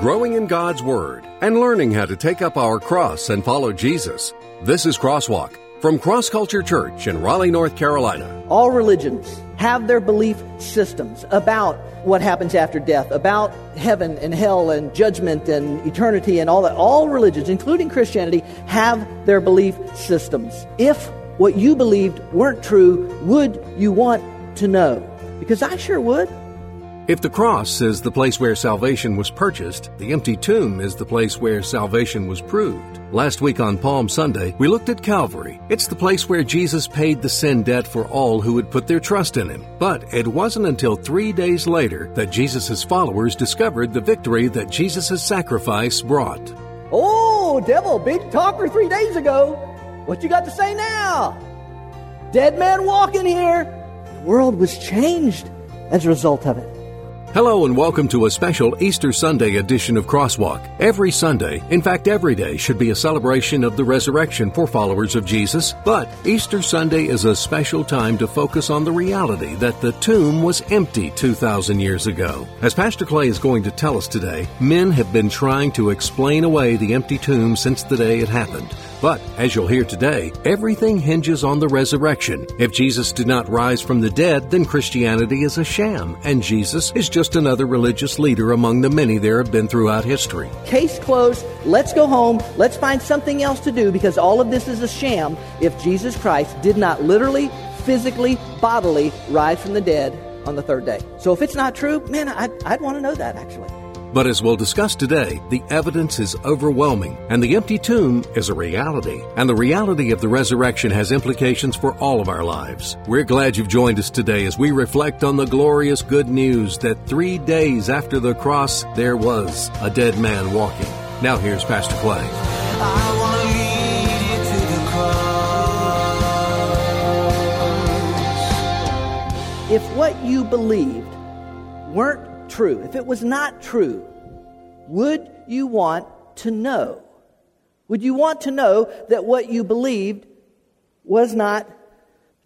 growing in God's Word, and learning how to take up our cross and follow Jesus. This is Crosswalk from Cross Culture Church in Raleigh, North Carolina. All religions have their belief systems about what happens after death, about heaven and hell and judgment and eternity and all that. All religions, including Christianity, have their belief systems. If what you believed weren't true, would you want to know? Because I sure would. If the cross is the place where salvation was purchased, the empty tomb is the place where salvation was proved. Last week on Palm Sunday, we looked at Calvary. It's the place where Jesus paid the sin debt for all who would put their trust in him. But it wasn't until three days later that Jesus' followers discovered the victory that Jesus' sacrifice brought. Oh, devil, big talker three days ago. What you got to say now? Dead man walking here. The world was changed as a result of it. Hello and welcome to a special Easter Sunday edition of Crosswalk. Every Sunday, in fact every day, should be a celebration of the resurrection for followers of Jesus, but Easter Sunday is a special time to focus on the reality that the tomb was empty 2,000 years ago. As Pastor Clay is going to tell us today, men have been trying to explain away the empty tomb since the day it happened. But, as you'll hear today, everything hinges on the resurrection. If Jesus did not rise from the dead, then Christianity is a sham, and Jesus is just another religious leader among the many there have been throughout history. Case closed. Let's go home. Let's find something else to do because all of this is a sham if Jesus Christ did not literally, physically, bodily rise from the dead on the third day. So if it's not true, man, I'd, I'd want to know that actually. But as we'll discuss today, the evidence is overwhelming, and the empty tomb is a reality. And the reality of the resurrection has implications for all of our lives. We're glad you've joined us today as we reflect on the glorious good news that three days after the cross, there was a dead man walking. Now here's Pastor Clay. If what you believed weren't true, if it was not true, would you want to know? Would you want to know that what you believed was not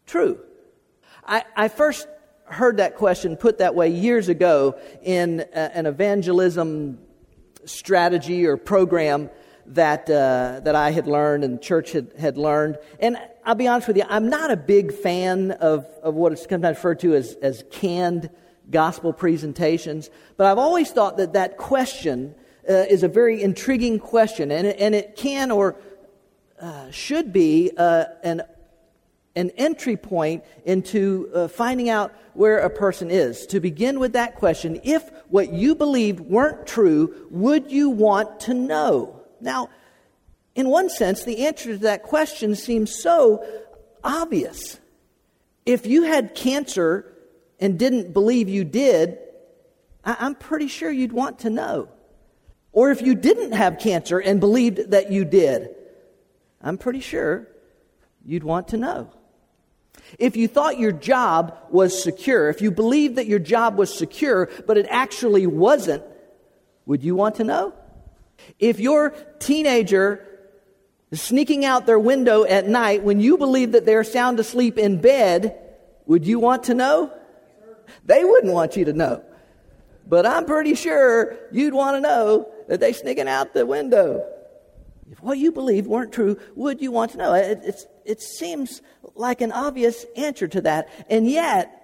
true? I, I first heard that question put that way years ago in a, an evangelism strategy or program that, uh, that I had learned and church had, had learned. And I'll be honest with you, I'm not a big fan of, of what is sometimes referred to as, as canned gospel presentations, but I've always thought that that question uh, is a very intriguing question, and and it can or uh, should be uh, an, an entry point into uh, finding out where a person is. To begin with that question, if what you believed weren't true, would you want to know? Now, in one sense, the answer to that question seems so obvious. If you had cancer and didn't believe you did, I- am pretty sure you'd want to know. Or if you didn't have cancer and believed that you did, I'm pretty sure you'd want to know. If you thought your job was secure, if you believed that your job was secure, but it actually wasn't, would you want to know? If your teenager is sneaking out their window at night when you believe that they're sound asleep in bed, would you want to know? They wouldn't want you to know. But I'm pretty sure you'd want to know that they're sneaking out the window. If what you believed weren't true, would you want to know? It, it seems like an obvious answer to that. And yet,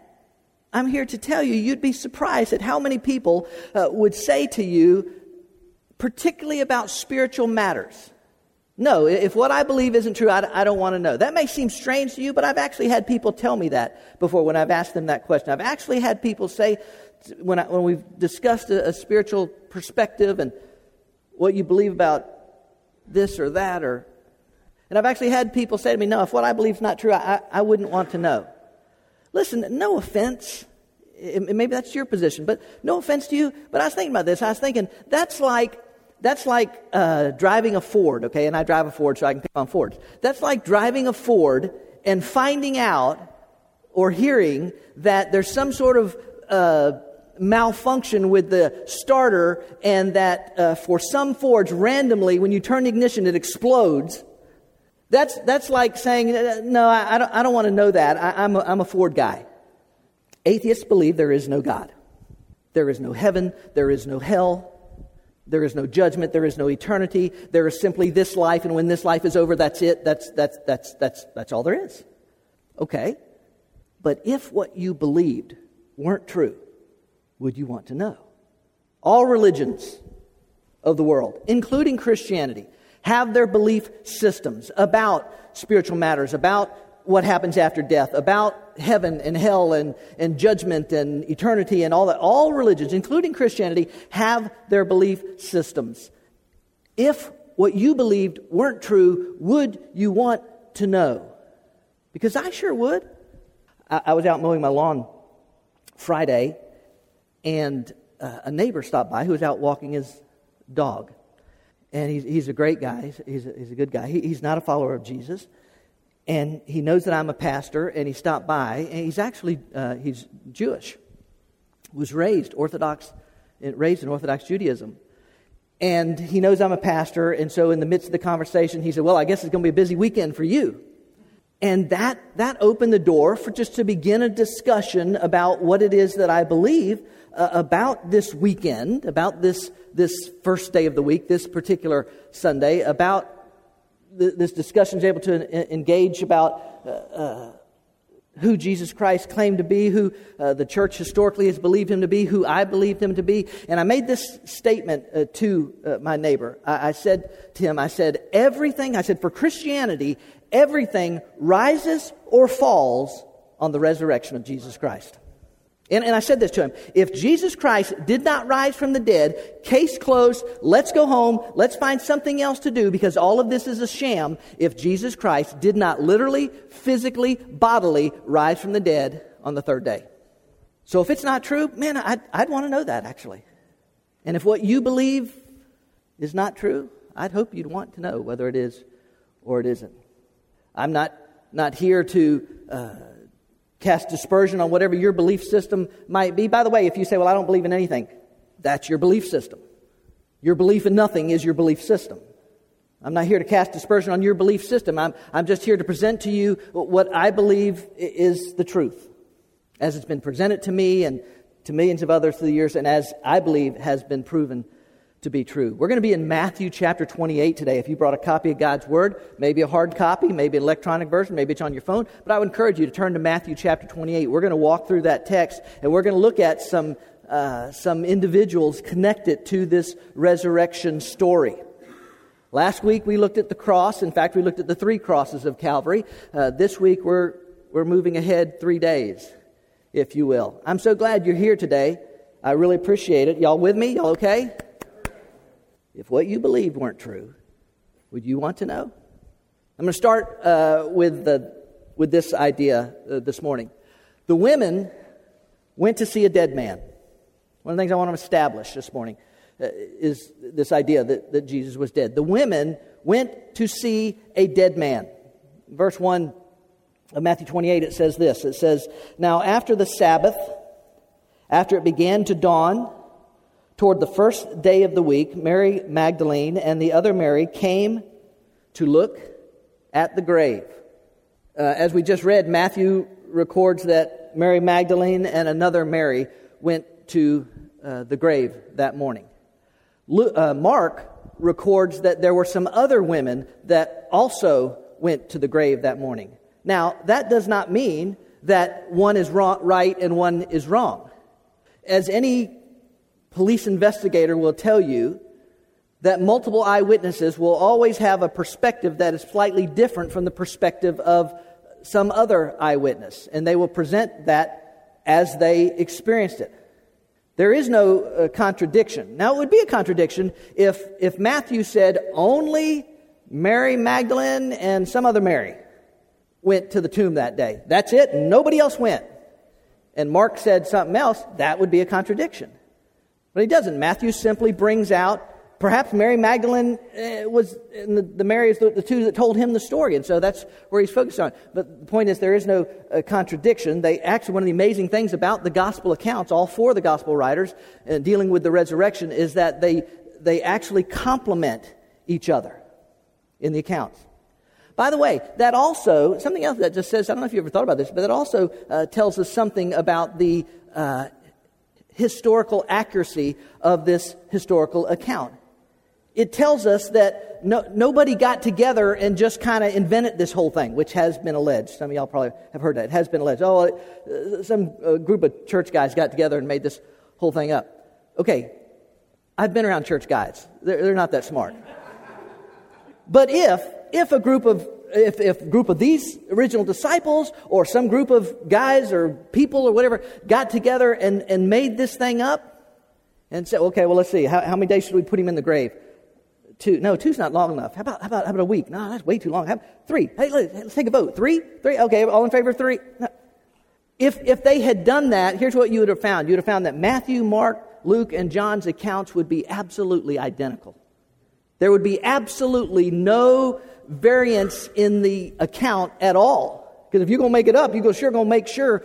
I'm here to tell you, you'd be surprised at how many people uh, would say to you, particularly about spiritual matters. No, if what I believe isn't true, I, I don't want to know. That may seem strange to you, but I've actually had people tell me that before when I've asked them that question. I've actually had people say, when, I, when we've discussed a, a spiritual perspective and what you believe about this or that, or, and I've actually had people say to me, no, if what I believe is not true, I, I wouldn't want to know. Listen, no offense. Maybe that's your position, but no offense to you. But I was thinking about this. I was thinking, that's like that's like uh, driving a Ford, okay? And I drive a Ford, so I can pick on Fords. That's like driving a Ford and finding out or hearing that there's some sort of uh, malfunction with the starter, and that uh, for some Fords, randomly, when you turn the ignition, it explodes. That's, that's like saying, uh, no, I, I don't, I don't want to know that. I, I'm, a, I'm a Ford guy. Atheists believe there is no God. There is no heaven. There is no hell. There is no judgment, there is no eternity, there is simply this life, and when this life is over, that's it, that's, that's, that's, that's, that's all there is. Okay, but if what you believed weren't true, would you want to know? All religions of the world, including Christianity, have their belief systems about spiritual matters, about what happens after death, about heaven and hell and, and judgment and eternity and all that. All religions, including Christianity, have their belief systems. If what you believed weren't true, would you want to know? Because I sure would. I, I was out mowing my lawn Friday, and uh, a neighbor stopped by who was out walking his dog. And he's, he's a great guy. He's, he's, a, he's a good guy. He, he's not a follower of Jesus and he knows that I'm a pastor, and he stopped by, and he's actually uh, he's Jewish, was raised Orthodox, raised in Orthodox Judaism, and he knows I'm a pastor, and so in the midst of the conversation, he said, "Well, I guess it's going to be a busy weekend for you," and that that opened the door for just to begin a discussion about what it is that I believe uh, about this weekend, about this this first day of the week, this particular Sunday, about this discussion is able to engage about uh, uh, who Jesus Christ claimed to be, who uh, the church historically has believed him to be, who I believed him to be. And I made this statement uh, to uh, my neighbor. I, I said to him, I said, everything, I said, for Christianity, everything rises or falls on the resurrection of Jesus Christ. And, and, I said this to him. If Jesus Christ did not rise from the dead, case closed, let's go home, let's find something else to do because all of this is a sham if Jesus Christ did not literally, physically, bodily rise from the dead on the third day. So if it's not true, man, I'd, I'd want to know that actually. And if what you believe is not true, I'd hope you'd want to know whether it is or it isn't. I'm not, not here to. Uh, cast dispersion on whatever your belief system might be. By the way, if you say, Well, I don't believe in anything, that's your belief system. Your belief in nothing is your belief system. I'm not here to cast dispersion on your belief system. I'm, I'm just here to present to you what I believe is the truth, as it's been presented to me and to millions of others through the years, and as I believe has been proven to be true. We're going to be in Matthew chapter 28 today. If you brought a copy of God's Word, maybe a hard copy, maybe an electronic version, maybe it's on your phone, but I would encourage you to turn to Matthew chapter 28. We're going to walk through that text and we're going to look at some, uh, some individuals connected to this resurrection story. Last week we looked at the cross. In fact, we looked at the three crosses of Calvary. Uh, this week we're, we're moving ahead three days, if you will. I'm so glad you're here today. I really appreciate it. Y'all with me? Y'all okay? If what you believed weren't true, would you want to know? I'm going to start uh, with, the, with this idea uh, this morning. The women went to see a dead man. One of the things I want to establish this morning uh, is this idea that, that Jesus was dead. The women went to see a dead man. Verse 1 of Matthew 28, it says this It says, Now after the Sabbath, after it began to dawn, Toward the first day of the week, Mary Magdalene and the other Mary came to look at the grave. Uh, as we just read, Matthew records that Mary Magdalene and another Mary went to uh, the grave that morning. Uh, Mark records that there were some other women that also went to the grave that morning. Now, that does not mean that one is wrong, right and one is wrong. As any police investigator will tell you that multiple eyewitnesses will always have a perspective that is slightly different from the perspective of some other eyewitness, and they will present that as they experienced it. There is no uh, contradiction. Now, it would be a contradiction if, if Matthew said only Mary Magdalene and some other Mary went to the tomb that day. That's it, nobody else went. And Mark said something else, that would be a contradiction. But he doesn't. Matthew simply brings out perhaps Mary Magdalene uh, was the, the Mary is the, the, two that told him the story, and so that's where he's focused on. But the point is, there is no uh, contradiction. They actually one of the amazing things about the gospel accounts, all four of the gospel writers, uh, dealing with the resurrection, is that they they actually complement each other in the accounts. By the way, that also something else that just says I don't know if you ever thought about this, but that also uh, tells us something about the uh, historical accuracy of this historical account. it tells us that no, nobody got together and just kind of invented this whole thing, which has been alleged. Some of y'all probably have heard that. It has been alleged. Oh, uh, some uh, group of church guys got together and made this whole thing up. Okay, I've been around church guys. They're, they're not that smart. but if, if a group of if, if a group of these original disciples or some group of guys or people or whatever got together and, and made this thing up and said, okay, well, let's see, how, how many days should we put him in the grave? Two. No, two's not long enough. How about, how about, how about a week? No, that's way too long. How, three. Hey, let's take a vote. Three? Three? Okay, all in favor of three? No. If, if they had done that, here's what you would have found. You would have found that Matthew, Mark, Luke, and John's accounts would be absolutely identical. There would be absolutely no variance in the account at all. Because if you're going to make it up, you're sure going to make sure.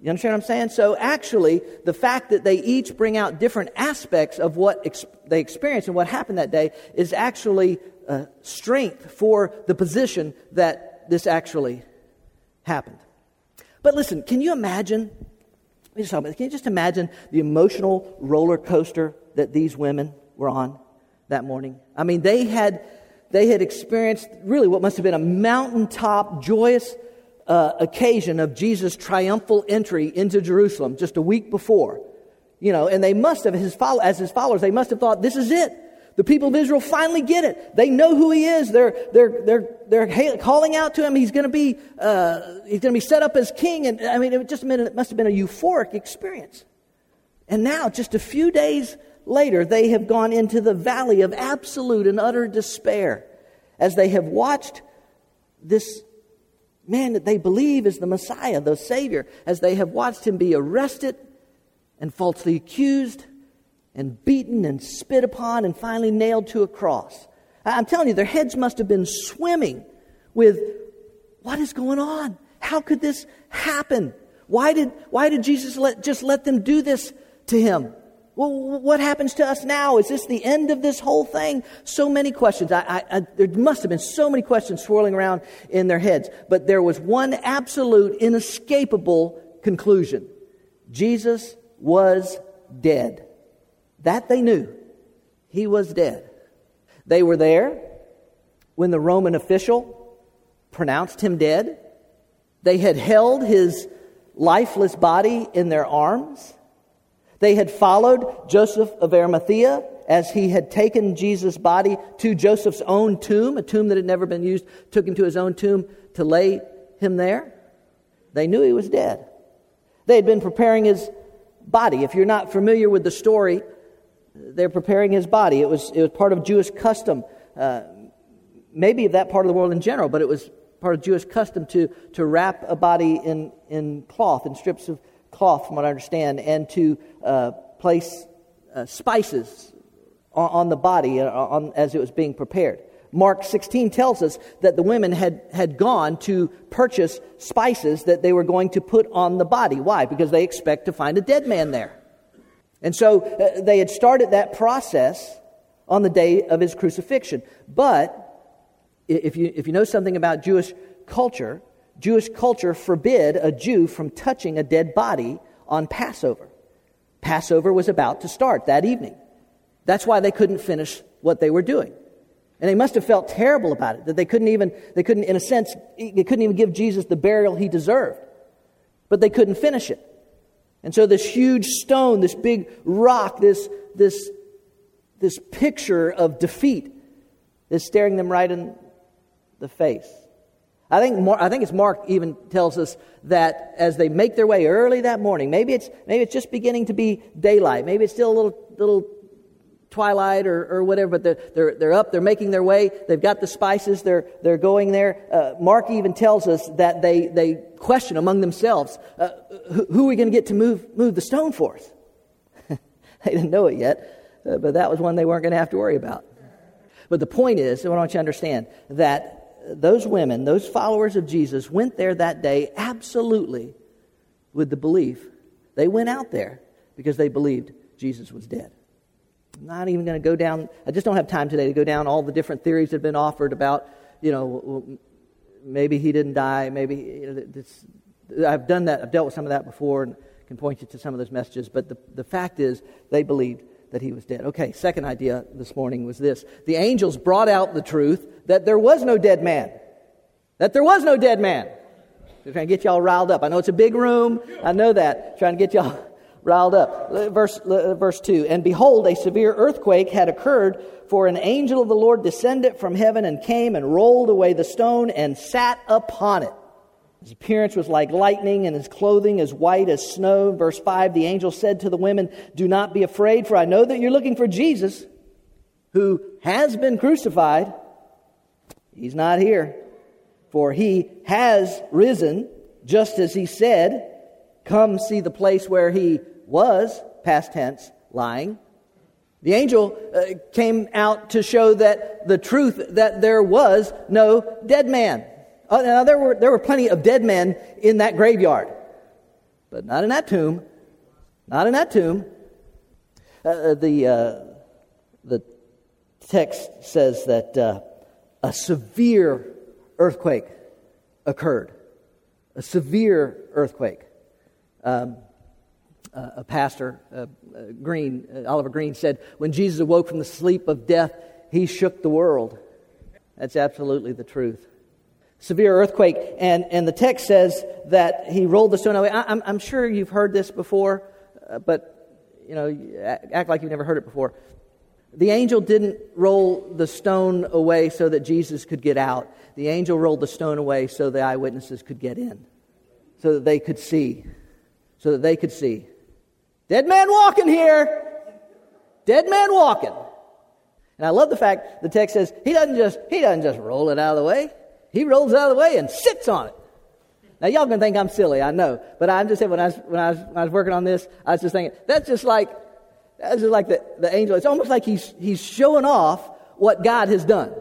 You understand what I'm saying? So actually, the fact that they each bring out different aspects of what ex- they experienced and what happened that day is actually uh, strength for the position that this actually happened. But listen, can you imagine? Just Can you just imagine the emotional roller coaster that these women were on that morning? I mean, they had they had experienced really what must have been a mountaintop, joyous uh, occasion of Jesus' triumphal entry into Jerusalem just a week before. You know, and they must have, his follow, as his followers, they must have thought, this is it. The people of Israel finally get it. They know who he is. They're, they're, they're, they're calling out to him. He's going to be, uh, he's going to be set up as king. And I mean, it just it must have been a euphoric experience. And now, just a few days later, they have gone into the valley of absolute and utter despair as they have watched this man that they believe is the Messiah, the Savior, as they have watched him be arrested and falsely accused and beaten and spit upon and finally nailed to a cross. I'm telling you, their heads must have been swimming with what is going on? How could this happen? Why did, why did Jesus let, just let them do this to him? Well, what happens to us now? Is this the end of this whole thing? So many questions. I, I, I, there must have been so many questions swirling around in their heads. But there was one absolute, inescapable conclusion Jesus was dead. That they knew. He was dead. They were there when the Roman official pronounced him dead. They had held his lifeless body in their arms. They had followed Joseph of Arimathea as he had taken Jesus' body to Joseph's own tomb, a tomb that had never been used, took him to his own tomb to lay him there. They knew he was dead. They had been preparing his body. If you're not familiar with the story, they're preparing his body. It was, it was part of Jewish custom, uh, maybe of that part of the world in general, but it was part of Jewish custom to, to wrap a body in, in cloth, in strips of cloth, from what I understand, and to uh, place uh, spices on, on, the body uh, on, as it was being prepared. Mark 16 tells us that the women had, had gone to purchase spices that they were going to put on the body. Why? Because they expect to find a dead man there. And so uh, they had started that process on the day of his crucifixion. But if you, if you know something about Jewish culture, Jewish culture forbid a Jew from touching a dead body on Passover. Passover was about to start that evening. That's why they couldn't finish what they were doing. And they must have felt terrible about it, that they couldn't even, they couldn't, in a sense, they couldn't even give Jesus the burial he deserved. But they couldn't finish it. And so this huge stone, this big rock, this, this, this picture of defeat is staring them right in the face. I think, I think it's Mark even tells us that as they make their way early that morning, maybe it's, maybe it's just beginning to be daylight, maybe it's still a little, little twilight or, or whatever, but they're, they're, they're up, they're making their way, they've got the spices, they're, they're going there. Uh, Mark even tells us that they, they question among themselves, uh, who, who, are we going to get to move, move the stone for us? they didn't know it yet, uh, but that was one they weren't going to have to worry about. But the point is, I want you to understand that those women, those followers of Jesus, went there that day absolutely with the belief. They went out there because they believed Jesus was dead. I'm not even going to go down, I just don't have time today to go down all the different theories that have been offered about, you know, maybe he didn't die, maybe, you know, this, I've done that, I've dealt with some of that before and can point you to some of those messages, but the, the fact is they believed that he was dead. Okay, second idea this morning was this the angels brought out the truth that there was no dead man. That there was no dead man. They're trying to get y'all riled up. I know it's a big room. I know that. Trying to get y'all riled up. Uh, verse, uh, verse 2 And behold, a severe earthquake had occurred, for an angel of the Lord descended from heaven and came and rolled away the stone and sat upon it. His appearance was like lightning, and his clothing as white as snow. Verse 5 The angel said to the women, Do not be afraid, for I know that you're looking for Jesus, who has been crucified. He's not here for he has risen, just as he said. Come see the place where he was, past tense, lying. The angel uh, came out to show that the truth that there was no dead man. Uh, now, there were, there were plenty of dead men in that graveyard, but not in that tomb. Not in that tomb. Uh, uh the, uh, the text says that uh, a severe earthquake occurred, a severe earthquake. Um, uh, a pastor, uh, uh, Greene, uh, Oliver Greene, said, When Jesus awoke from the sleep of death, he shook the world. That's absolutely the truth. Severe earthquake, and, and the text says that he rolled the stone away. I, am I'm sure you've heard this before, uh, but you know, act like you've never heard it before. The angel didn't roll the stone away so that Jesus could get out. The angel rolled the stone away so the eyewitnesses could get in, so that they could see. So that they could see. Dead man walking here. Dead man walking. And I love the fact the text says he doesn't just he doesn't just roll it out of the way. He rolls out of the way and sits on it. Now y'all gonna think I'm silly, I know, but I'm just saying when I was when I was, when I was working on this, I was just thinking that's just like that's just like the, the angel. It's almost like he's, he's showing off what God has done.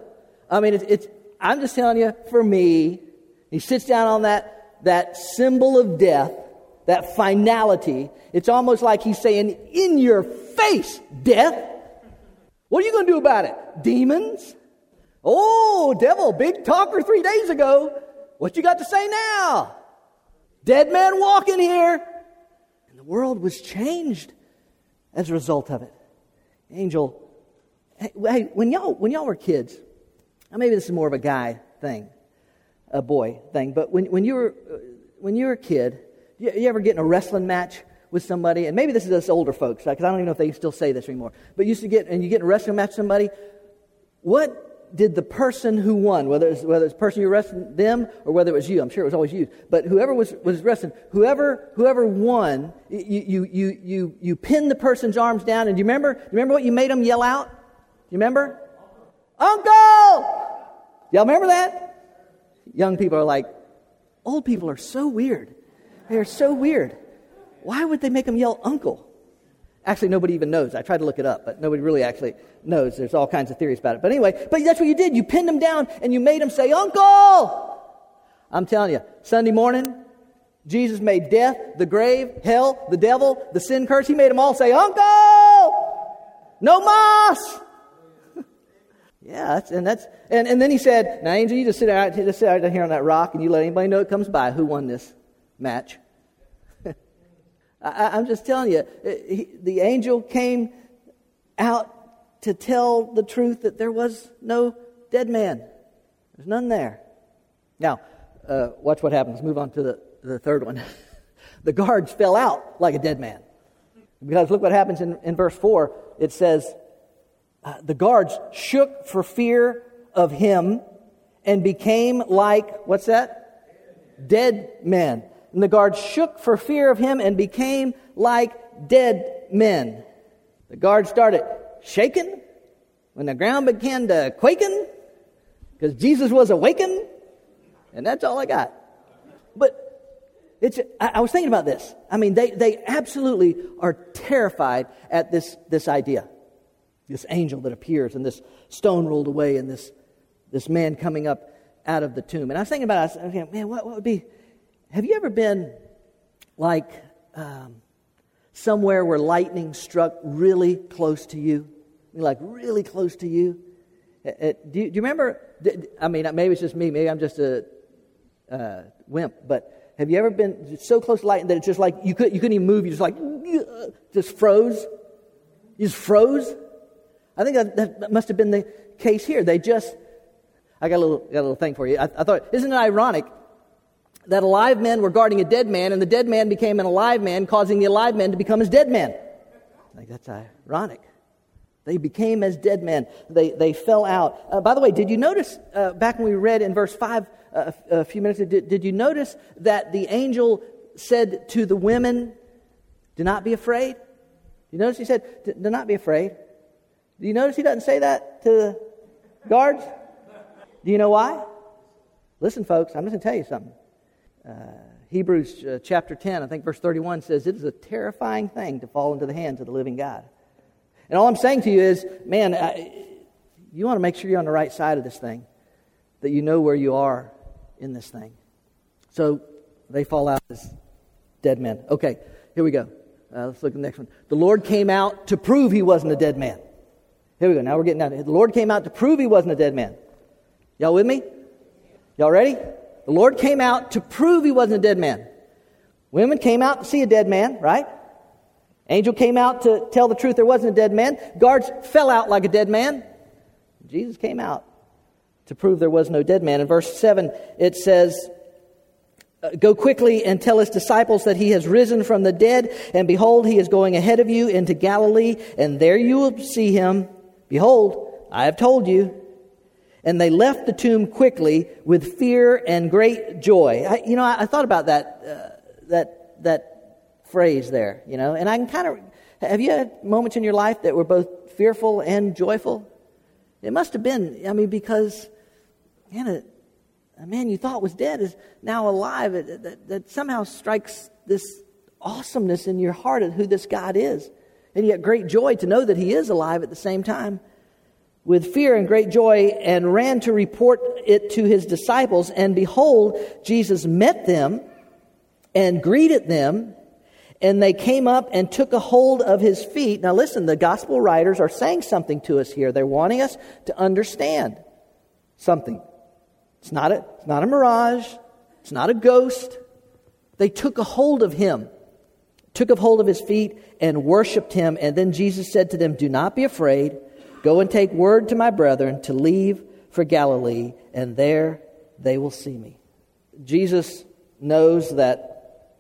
I mean, it's, it's, I'm just telling you, for me, he sits down on that, that symbol of death, that finality. It's almost like he's saying, in your face, death. What are you going to do about it? Demons? Oh, devil, big talker three days ago. What you got to say now? Dead man walking here. And the world was changed as a result of it. Angel, hey, when y'all, when y'all were kids, maybe this is more of a guy thing, a boy thing, but when, when, you, were, uh, when you were a kid, you, you ever get in a wrestling match with somebody, and maybe this is us older folks, because I don't even know if they still say this anymore, but you used to get, and you get in a wrestling match with somebody, what did the person who won, whether it's, whether it's the person you arrested them or whether it was you, I'm sure it was always you, but whoever was, was arrested, whoever, whoever won, you, you, you, you, you pinned the person's arms down, and do you remember, do you remember what you made them yell out? You remember? Uncle! Y'all remember that? Young people are like, old people are so weird. They're so weird. Why would they make them yell uncle? Actually, nobody even knows. I tried to look it up, but nobody really actually knows. There's all kinds of theories about it. But anyway, but that's what you did. You pinned him down and you made him say, Uncle! I'm telling you, Sunday morning, Jesus made death, the grave, hell, the devil, the sin curse. He made them all say, Uncle! No mas! yeah, that's, and that's, and, and then he said, Now, Angel, you just sit out, just sit out here on that rock and you let anybody know it comes by who won this match. I, am just telling you, uh, he, the angel came out to tell the truth that there was no dead man. There's none there. Now, uh, watch what happens. Move on to the, the third one. the guards fell out like a dead man. Because look what happens in, in verse 4. It says, uh, The guards shook for fear of him and became like, what's that? Dead men. And the guards shook for fear of him and became like dead men. The guards started shaking when the ground began to quaking because Jesus was awakened. And that's all I got. But it's, I, I was thinking about this. I mean, they, they absolutely are terrified at this, this idea. This angel that appears and this stone rolled away and this, this man coming up out of the tomb. And I was thinking about it. I was thinking, man, what, what would be have you ever been like um, somewhere where lightning struck really close to you? like really close to you? It, it, do, you do, you remember? I mean, maybe it's just me. Maybe I'm just a uh, wimp. But have you ever been so close to lightning that it's just like you, could, you couldn't even move? You just like just froze. You just froze? I think that, that must have been the case here. They just, I got a little, got a little thing for you. I, I thought, isn't it ironic that alive men were guarding a dead man, and the dead man became an alive man, causing the alive man to become his dead man? Like, that's ironic. They became as dead men. They, they fell out. Uh, by the way, did you notice uh, back when we read in verse 5 uh, a few minutes ago, did, did you notice that the angel said to the women, Do not be afraid? You notice he said, Do not be afraid. Do you notice he doesn't say that to the guards? Do you know why? Listen, folks, I'm just going to tell you something. Uh, Hebrews uh, chapter 10, I think verse 31 says, It is a terrifying thing to fall into the hands of the living God. And all I'm saying to you is, man, I, you want to make sure you're on the right side of this thing, that you know where you are in this thing. So they fall out as dead men. Okay, here we go. Uh, let's look at the next one. The Lord came out to prove he wasn't a dead man. Here we go. Now we're getting down. The Lord came out to prove he wasn't a dead man. Y'all with me? Y'all ready? The Lord came out to prove he wasn't a dead man. Women came out to see a dead man, right? Angel came out to tell the truth there wasn't a dead man. Guards fell out like a dead man. Jesus came out to prove there was no dead man. In verse 7, it says, uh, Go quickly and tell his disciples that he has risen from the dead, and behold, he is going ahead of you into Galilee, and there you will see him. Behold, I have told you. And they left the tomb quickly with fear and great joy. I, you know, I, I, thought about that, uh, that, that phrase there, you know, and I can kind of, have you had moments in your life that were both fearful and joyful? It must have been, I mean, because, man, a, a man you thought was dead is now alive. It, that, that somehow strikes this awesomeness in your heart of who this God is and yet great joy to know that he is alive at the same time. With fear and great joy, and ran to report it to his disciples. And behold, Jesus met them and greeted them, and they came up and took a hold of his feet. Now, listen, the gospel writers are saying something to us here. They're wanting us to understand something. It's not a, it's not a mirage, it's not a ghost. They took a hold of him took a hold of his feet and worshiped him. And then Jesus said to them, Do not be afraid. Go and take word to my brethren to leave for Galilee, and there they will see me. Jesus knows that,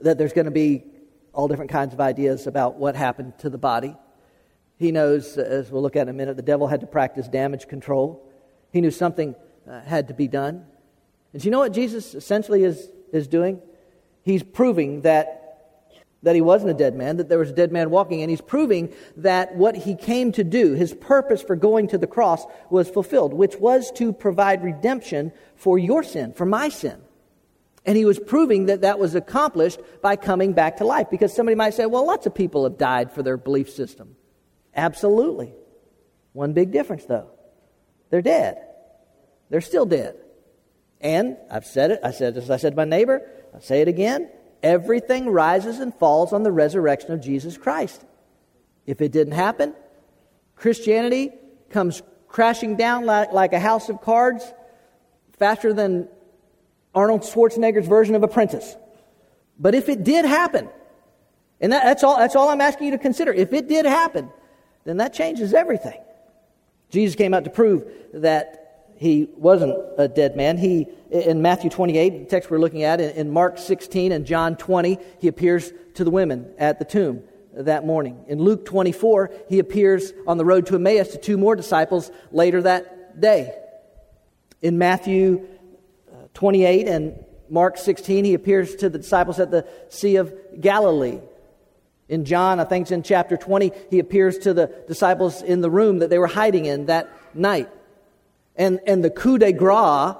that there's going to be all different kinds of ideas about what happened to the body. He knows, as we'll look at in a minute, the devil had to practice damage control. He knew something uh, had to be done. And you know what Jesus essentially is, is doing? He's proving that that he wasn't a dead man, that there was a dead man walking, and he's proving that what he came to do, his purpose for going to the cross, was fulfilled, which was to provide redemption for your sin, for my sin. And he was proving that that was accomplished by coming back to life. Because somebody might say, well, lots of people have died for their belief system. Absolutely. One big difference, though they're dead. They're still dead. And I've said it, I said as I said to my neighbor, I'll say it again. Everything rises and falls on the resurrection of Jesus Christ. If it didn't happen, Christianity comes crashing down like, like a house of cards faster than Arnold Schwarzenegger's version of Apprentice. But if it did happen, and that, that's, all, that's all I'm asking you to consider, if it did happen, then that changes everything. Jesus came out to prove that he wasn't a dead man. He, in Matthew 28, the text we're looking at, in Mark 16 and John 20, he appears to the women at the tomb that morning. In Luke 24, he appears on the road to Emmaus to two more disciples later that day. In Matthew uh, 28 and Mark 16, he appears to the disciples at the Sea of Galilee. In John, I think it's in chapter 20, he appears to the disciples in the room that they were hiding in that night. And, and the coup de grace,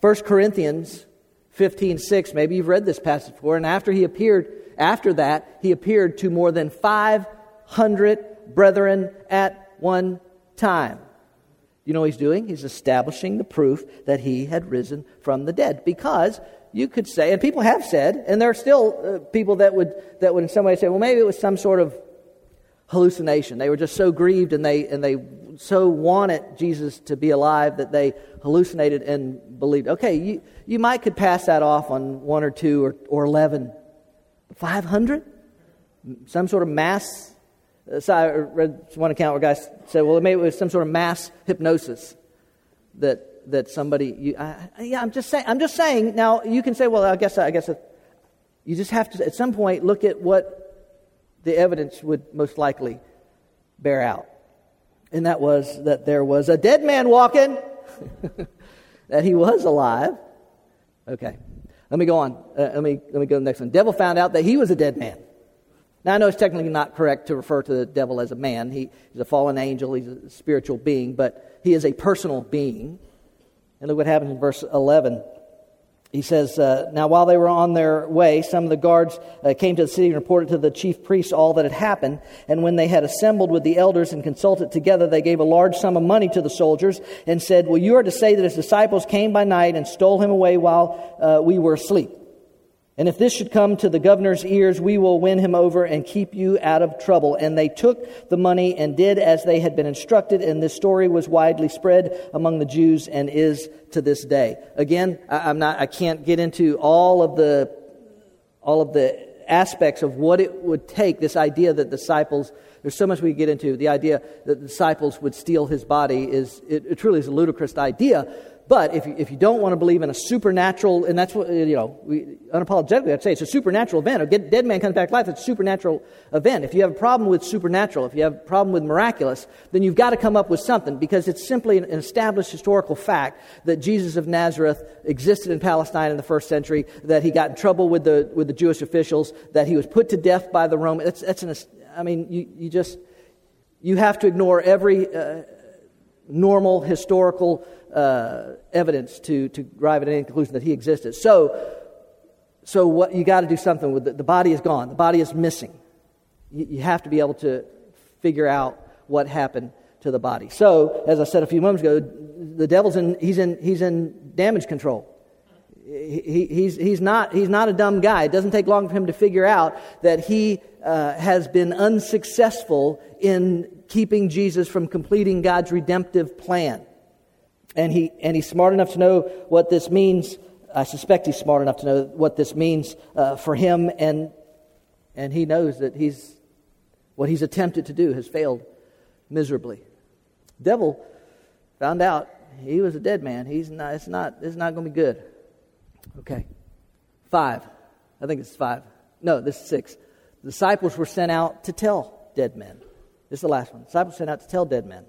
1 Corinthians 15 6, maybe you've read this passage before, and after he appeared, after that, he appeared to more than 500 brethren at one time. You know what he's doing? He's establishing the proof that he had risen from the dead. Because you could say, and people have said, and there are still uh, people that would, that would in some way say, well, maybe it was some sort of hallucination. They were just so grieved and they, and they so wanted Jesus to be alive that they hallucinated and believed. Okay, you, you might could pass that off on one or two or, or 11. 500? Some sort of mass uh, So I read one account where guys said, well, maybe it was some sort of mass hypnosis that, that somebody, you, I, yeah, I'm just saying, I'm just saying, now you can say, well, I guess, I guess uh, you just have to, at some point, look at what the evidence would most likely bear out. And that was that there was a dead man walking, that he was alive. Okay, let me go on. Uh, let, me, let me go to the next one. Devil found out that he was a dead man. Now, I know it's technically not correct to refer to the devil as a man. He, he's a fallen angel, he's a spiritual being, but he is a personal being. And look what happens in verse 11. He says, uh, Now while they were on their way, some of the guards uh, came to the city and reported to the chief priests all that had happened. And when they had assembled with the elders and consulted together, they gave a large sum of money to the soldiers and said, Well, you are to say that his disciples came by night and stole him away while uh, we were asleep. And if this should come to the governor's ears, we will win him over and keep you out of trouble. And they took the money and did as they had been instructed, and this story was widely spread among the Jews and is to this day. Again, I, am not, I can't get into all of the, all of the aspects of what it would take, this idea that disciples, there's so much we get into, the idea that the disciples would steal his body is, it, it truly is a ludicrous idea. But if you, if you don't want to believe in a supernatural, and that's what, you know, we, unapologetically, I'd say it's a supernatural event. A dead man comes back to life, it's a supernatural event. If you have a problem with supernatural, if you have a problem with miraculous, then you've got to come up with something because it's simply an established historical fact that Jesus of Nazareth existed in Palestine in the first century, that he got in trouble with the, with the Jewish officials, that he was put to death by the Romans. That's, that's an, I mean, you, you just, you have to ignore every uh, normal historical uh, evidence to, to arrive at any conclusion that he existed. So, so what, you got to do something with it. The body is gone. The body is missing. You, you have to be able to figure out what happened to the body. So, as I said a few moments ago, the devil's in, he's in, he's in damage control. He, he's, he's, not, he's not a dumb guy. It doesn't take long for him to figure out that he uh, has been unsuccessful in keeping Jesus from completing God's redemptive plan and, he, and he's smart enough to know what this means. I suspect he's smart enough to know what this means uh, for him, and, and he knows that he's, what he's attempted to do has failed miserably. Devil found out he was a dead man. He's not, it's not, it's not going to be good. Okay. Five. I think it's five. No, this is six. The disciples were sent out to tell dead men. This is the last one. The disciples sent out to tell dead men.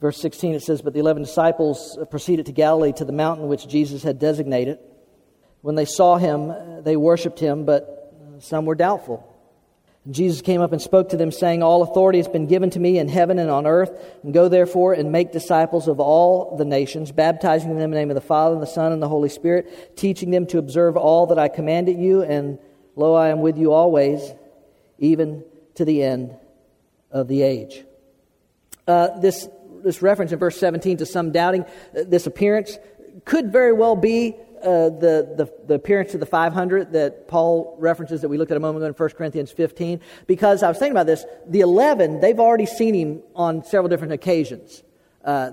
Verse 16 it says, But the eleven disciples proceeded to Galilee to the mountain which Jesus had designated. When they saw him, they worshipped him, but some were doubtful. And Jesus came up and spoke to them, saying, All authority has been given to me in heaven and on earth. And go therefore and make disciples of all the nations, baptizing them in the name of the Father, and the Son, and the Holy Spirit, teaching them to observe all that I commanded you. And lo, I am with you always, even to the end of the age. Uh, this this reference in verse 17 to some doubting uh, this appearance could very well be uh, the, the, the, appearance of the 500 that Paul references that we looked at a moment ago in 1 Corinthians 15. Because I was thinking about this, the 11, they've already seen him on several different occasions. Uh,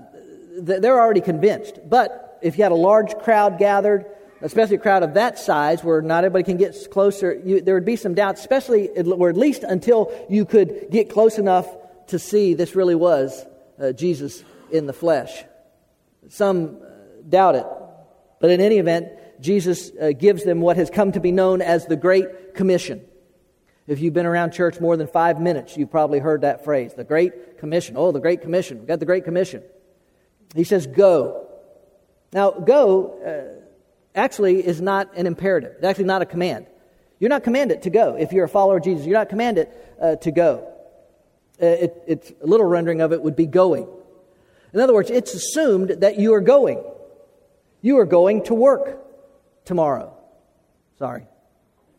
they're already convinced. But if you had a large crowd gathered, especially a crowd of that size where not everybody can get closer, you, there would be some doubt, especially, or at least until you could get close enough to see this really was uh, Jesus in the flesh. Some uh, doubt it. But in any event, Jesus uh, gives them what has come to be known as the Great Commission. If you've been around church more than five minutes, you've probably heard that phrase the Great Commission. Oh, the Great Commission. We've got the Great Commission. He says, Go. Now, go uh, actually is not an imperative, it's actually not a command. You're not commanded to go. If you're a follower of Jesus, you're not commanded uh, to go. Uh, it, it's a little rendering of it would be going. In other words, it's assumed that you are going. You are going to work tomorrow. Sorry.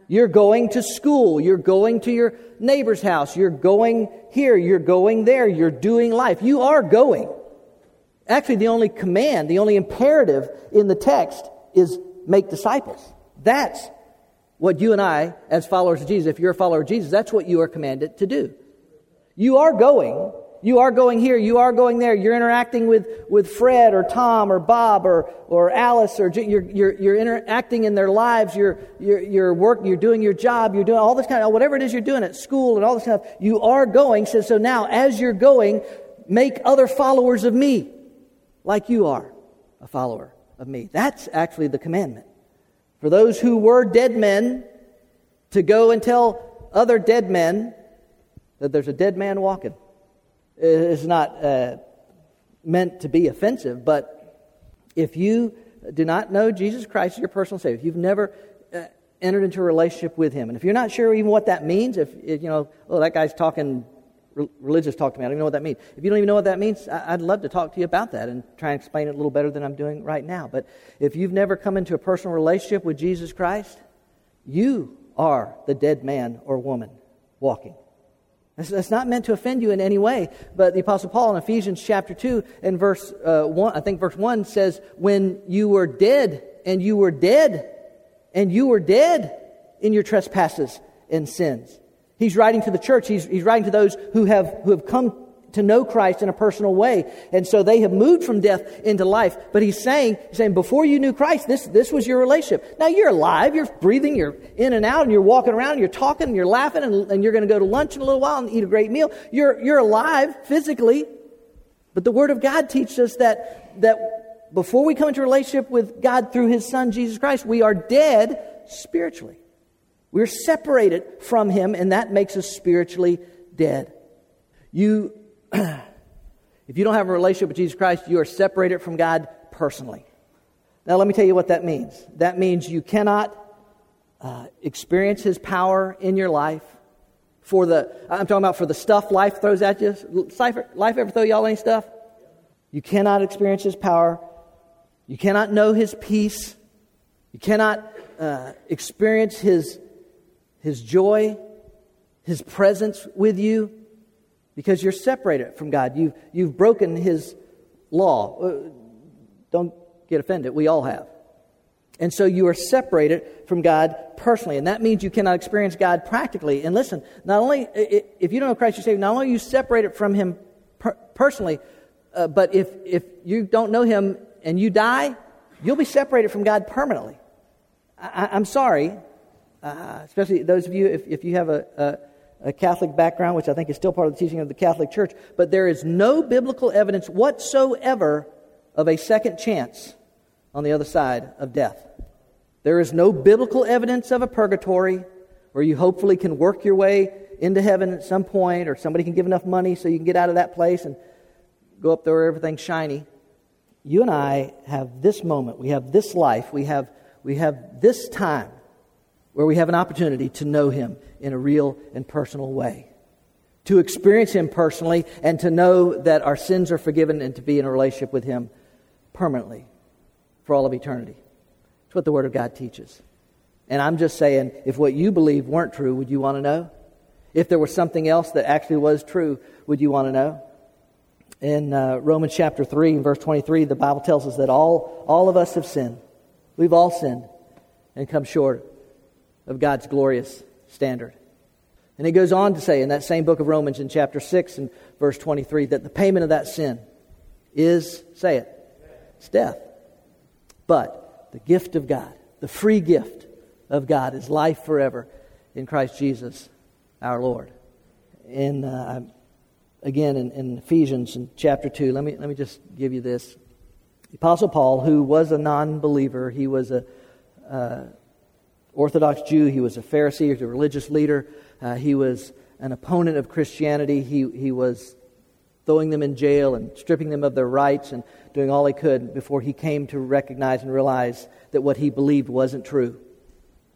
You're going to school. You're going to your neighbor's house. You're going here. You're going there. You're doing life. You are going. Actually, the only command, the only imperative in the text is make disciples. That's what you and I, as followers of Jesus, if you're a follower of Jesus, that's what you are commanded to do. You are going, You are going here, you are going there. You're interacting with, with Fred or Tom or Bob or, or Alice or you're, you're, you're interacting in their lives. You're, you're, you're working, you're doing your job, you're doing all this kind of, whatever it is you're doing at school and all this of, you are going. Says, so now as you're going, make other followers of me like you are a follower of me. That's actually the commandment. For those who were dead men to go and tell other dead men that there's a dead man walking. It's not uh, meant to be offensive, but if you do not know Jesus Christ as your personal Savior, if you've never uh, entered into a relationship with Him, and if you're not sure even what that means, if, if you know, oh, that guy's talking religious talk to me, I don't even know what that means. If you don't even know what that means, I'd love to talk to you about that and try and explain it a little better than I'm doing right now. But if you've never come into a personal relationship with Jesus Christ, you are the dead man or woman walking. That's not meant to offend you in any way. But the Apostle Paul in Ephesians chapter 2 and verse uh, 1, I think verse 1 says, When you were dead, and you were dead, and you were dead in your trespasses and sins. He's writing to the church. He's, he's writing to those who have, who have come to know Christ in a personal way. And so they have moved from death into life. But he's saying, he's saying, before you knew Christ, this, this was your relationship. Now you're alive, you're breathing, you're in and out, and you're walking around, and you're talking, and you're laughing, and, and you're going to go to lunch in a little while and eat a great meal. You're, you're alive physically. But the Word of God teaches us that, that before we come into relationship with God through His Son, Jesus Christ, we are dead spiritually. We're separated from Him, and that makes us spiritually dead. You if you don't have a relationship with Jesus Christ, you are separated from God personally. Now, let me tell you what that means. That means you cannot uh, experience His power in your life for the, I'm talking about for the stuff life throws at you. Life, ever throw y'all any stuff? You cannot experience His power. You cannot know His peace. You cannot uh, experience His, His joy, His presence with you because you're separated from God. You've, you've broken His law. Uh, don't get offended. We all have. And so you are separated from God personally. And that means you cannot experience God practically. And listen, not only, if you don't know Christ you're Savior, not only you separated from Him per- personally, uh, but if, if you don't know Him and you die, you'll be separated from God permanently. I, am sorry, uh, especially those of you, if, if you have a a Catholic background, which I think is still part of the teaching of the Catholic Church, but there is no biblical evidence whatsoever of a second chance on the other side of death. There is no biblical evidence of a purgatory where you hopefully can work your way into heaven at some point, or somebody can give enough money so you can get out of that place and go up there where everything's shiny. You and I have this moment, we have this life, we have, we have this time where we have an opportunity to know Him in a real and personal way. To experience Him personally and to know that our sins are forgiven and to be in a relationship with Him permanently for all of eternity. That's what the Word of God teaches. And I'm just saying, if what you believe weren't true, would you want to know? If there was something else that actually was true, would you want to know? In uh, Romans chapter 3, verse 23, the Bible tells us that all, all of us have sinned. We've all sinned and come short of God's glorious standard. And he goes on to say in that same book of Romans in chapter 6 and verse 23 that the payment of that sin is, say it, it's death. But the gift of God, the free gift of God is life forever in Christ Jesus our Lord. In, uh, again, in, in Ephesians in chapter 2, let me, let me just give you this. The Apostle Paul, who was a non believer, he was a, uh, Orthodox Jew. He was a Pharisee. He was a religious leader. Uh, he was an opponent of Christianity. He, he was throwing them in jail and stripping them of their rights and doing all he could before he came to recognize and realize that what he believed wasn't true.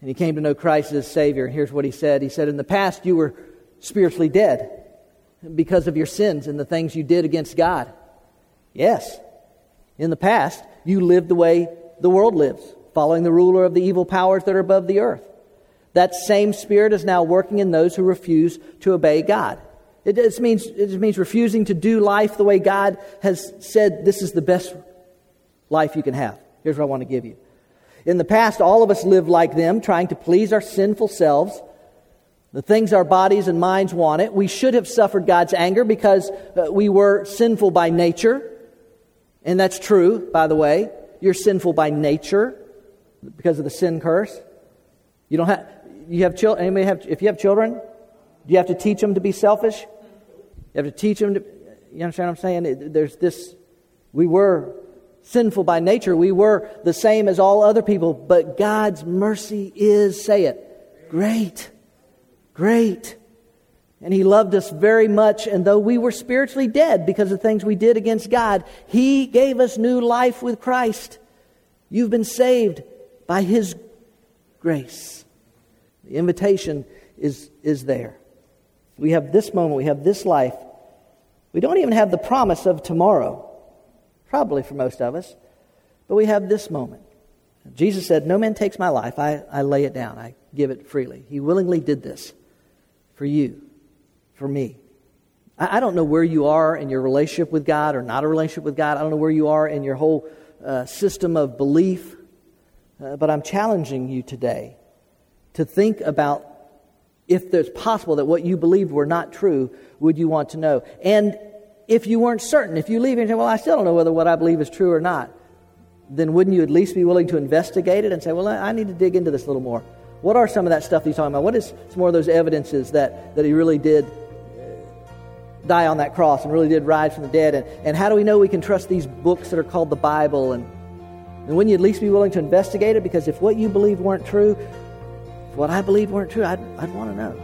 And he came to know Christ as Savior. And here's what he said He said, In the past, you were spiritually dead because of your sins and the things you did against God. Yes. In the past, you lived the way the world lives following the ruler of the evil powers that are above the earth. That same spirit is now working in those who refuse to obey God. It just means, it just means refusing to do life the way God has said this is the best life you can have. Here's what I want to give you. In the past, all of us lived like them, trying to please our sinful selves. the things our bodies and minds wanted. We should have suffered God's anger because uh, we were sinful by nature. And that's true, by the way. You're sinful by nature because of the sin curse. You don't have, you have children, anybody have, if you have children, do you have to teach them to be selfish? You have to teach them to, you understand what I'm saying? There's this, we were sinful by nature. We were the same as all other people, but God's mercy is, say it, great. Great. And he loved us very much, and though we were spiritually dead because of things we did against God, he gave us new life with Christ. You've been saved by his grace. The invitation is, is there. We have this moment, we have this life. We don't even have the promise of tomorrow, probably for most of us, but we have this moment. Jesus said, No man takes my life, I, I lay it down, I give it freely. He willingly did this for you, for me. I, I don't know where you are in your relationship with God or not a relationship with God. I don't know where you are in your whole uh, system of belief. Uh, but I'm challenging you today to think about if it's possible that what you believed were not true, would you want to know? And if you weren't certain, if you leave and say, well, I still don't know whether what I believe is true or not, then wouldn't you at least be willing to investigate it and say, well, I need to dig into this a little more? What are some of that stuff he's talking about? What is some more of those evidences that, that he really did uh, die on that cross and really did rise from the dead? And, and how do we know we can trust these books that are called the Bible? And, and wouldn't you at least be willing to investigate it? Because if what you believed weren't true, if what I believed weren't true, I'd, I'd want to know.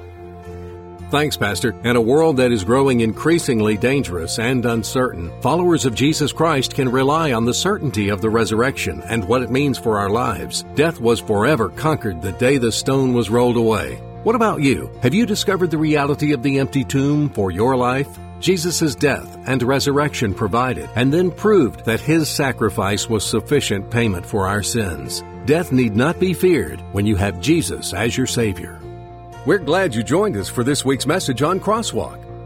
Thanks, Pastor. In a world that is growing increasingly dangerous and uncertain, followers of Jesus Christ can rely on the certainty of the resurrection and what it means for our lives. Death was forever conquered the day the stone was rolled away. What about you? Have you discovered the reality of the empty tomb for your life? Jesus' death and resurrection provided and then proved that his sacrifice was sufficient payment for our sins. Death need not be feared when you have Jesus as your Savior. We're glad you joined us for this week's message on Crosswalk.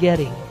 getting?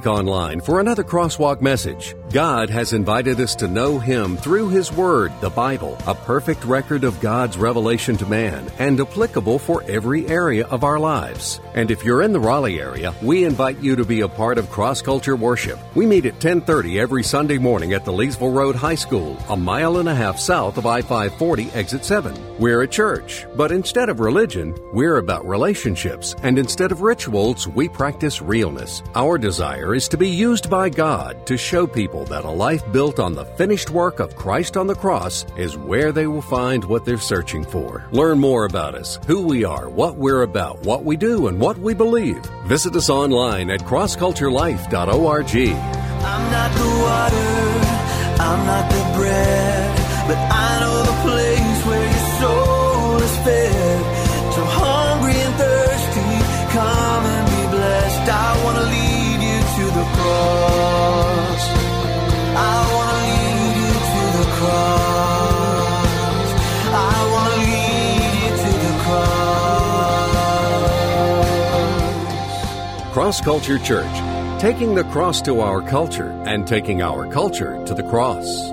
online for another Crosswalk message. God has invited us to know Him through His Word, the Bible, a perfect record of God's revelation to man and applicable for every area of our lives. And if you're in the Raleigh area, we invite you to be a part of Cross Culture Worship. We meet at 1030 every Sunday morning at the Leesville Road High School, a mile and a half south of I-540 exit 7. We're a church, but instead of religion, we're about relationships, and instead of rituals, we practice realness. Our desire is to be used by God to show people that a life built on the finished work of Christ on the cross is where they will find what they're searching for. Learn more about us, who we are, what we're about, what we do, and what we believe. Visit us online at crossculturelife.org. I'm not the water, I'm not the bread, but I know the place Cross Culture Church, taking the cross to our culture and taking our culture to the cross.